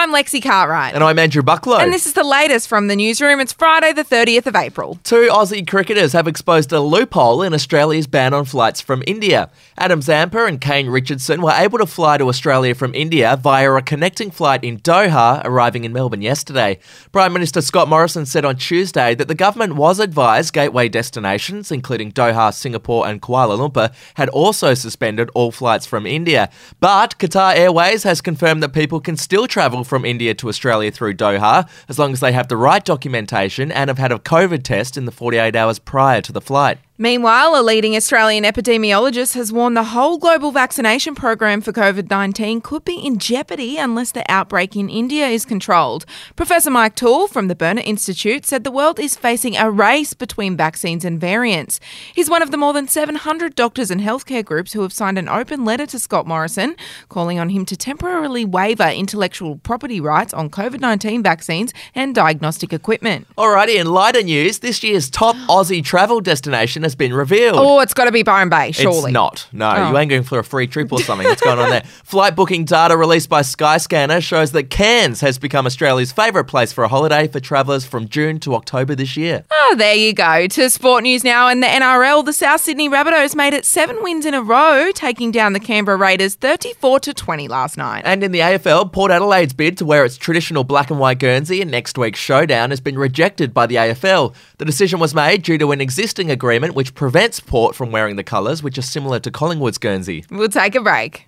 I'm Lexi Cartwright. And I'm Andrew Bucklow. And this is the latest from the newsroom. It's Friday, the 30th of April. Two Aussie cricketers have exposed a loophole in Australia's ban on flights from India. Adam Zampa and Kane Richardson were able to fly to Australia from India via a connecting flight in Doha, arriving in Melbourne yesterday. Prime Minister Scott Morrison said on Tuesday that the government was advised gateway destinations, including Doha, Singapore, and Kuala Lumpur, had also suspended all flights from India. But Qatar Airways has confirmed that people can still travel from India to Australia through Doha as long as they have the right documentation and have had a COVID test in the 48 hours prior to the flight. Meanwhile, a leading Australian epidemiologist has warned the whole global vaccination program for COVID 19 could be in jeopardy unless the outbreak in India is controlled. Professor Mike Toole from the Burnet Institute said the world is facing a race between vaccines and variants. He's one of the more than 700 doctors and healthcare groups who have signed an open letter to Scott Morrison, calling on him to temporarily waiver intellectual property rights on COVID 19 vaccines and diagnostic equipment. Alrighty, in lighter news, this year's top Aussie travel destination has been revealed. Oh, it's got to be Byron Bay, surely. It's not. No, Oh. you ain't going for a free trip or something. What's going on there? Flight booking data released by Skyscanner shows that Cairns has become Australia's favourite place for a holiday for travellers from June to October this year. Oh, there you go. To sport news now in the NRL, the South Sydney Rabbitohs made it seven wins in a row, taking down the Canberra Raiders 34 to 20 last night. And in the AFL, Port Adelaide's bid to wear its traditional black and white Guernsey in next week's showdown has been rejected by the AFL. The decision was made due to an existing agreement which prevents Port from wearing the colours, which are similar to Collingwood's Guernsey. We'll take a break.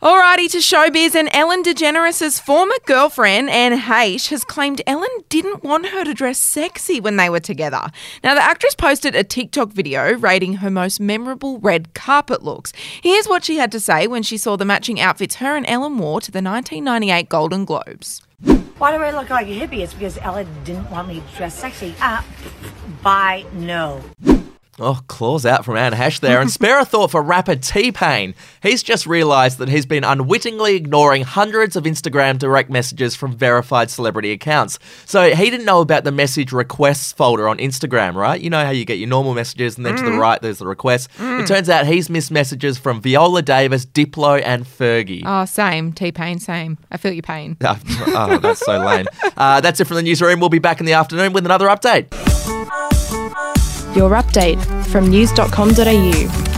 Alrighty to showbiz, and Ellen DeGeneres' former girlfriend, Anne Heche, has claimed Ellen didn't want her to dress sexy when they were together. Now, the actress posted a TikTok video rating her most memorable red carpet looks. Here's what she had to say when she saw the matching outfits her and Ellen wore to the 1998 Golden Globes. Why do I look like a hippie? It's because Ellen didn't want me to dress sexy. Uh, bye, no. Oh, claws out from Anne Heche there. And spare a thought for rapper T Pain. He's just realised that he's been unwittingly ignoring hundreds of Instagram direct messages from verified celebrity accounts. So he didn't know about the message requests folder on Instagram, right? You know how you get your normal messages and then to the right there's the requests. It turns out he's missed messages from Viola Davis, Diplo, and Fergie. Oh, same. T Pain, same. I feel your pain. Oh, oh, that's so lame. Uh, that's it from the newsroom. We'll be back in the afternoon with another update. Your update from news.com.au.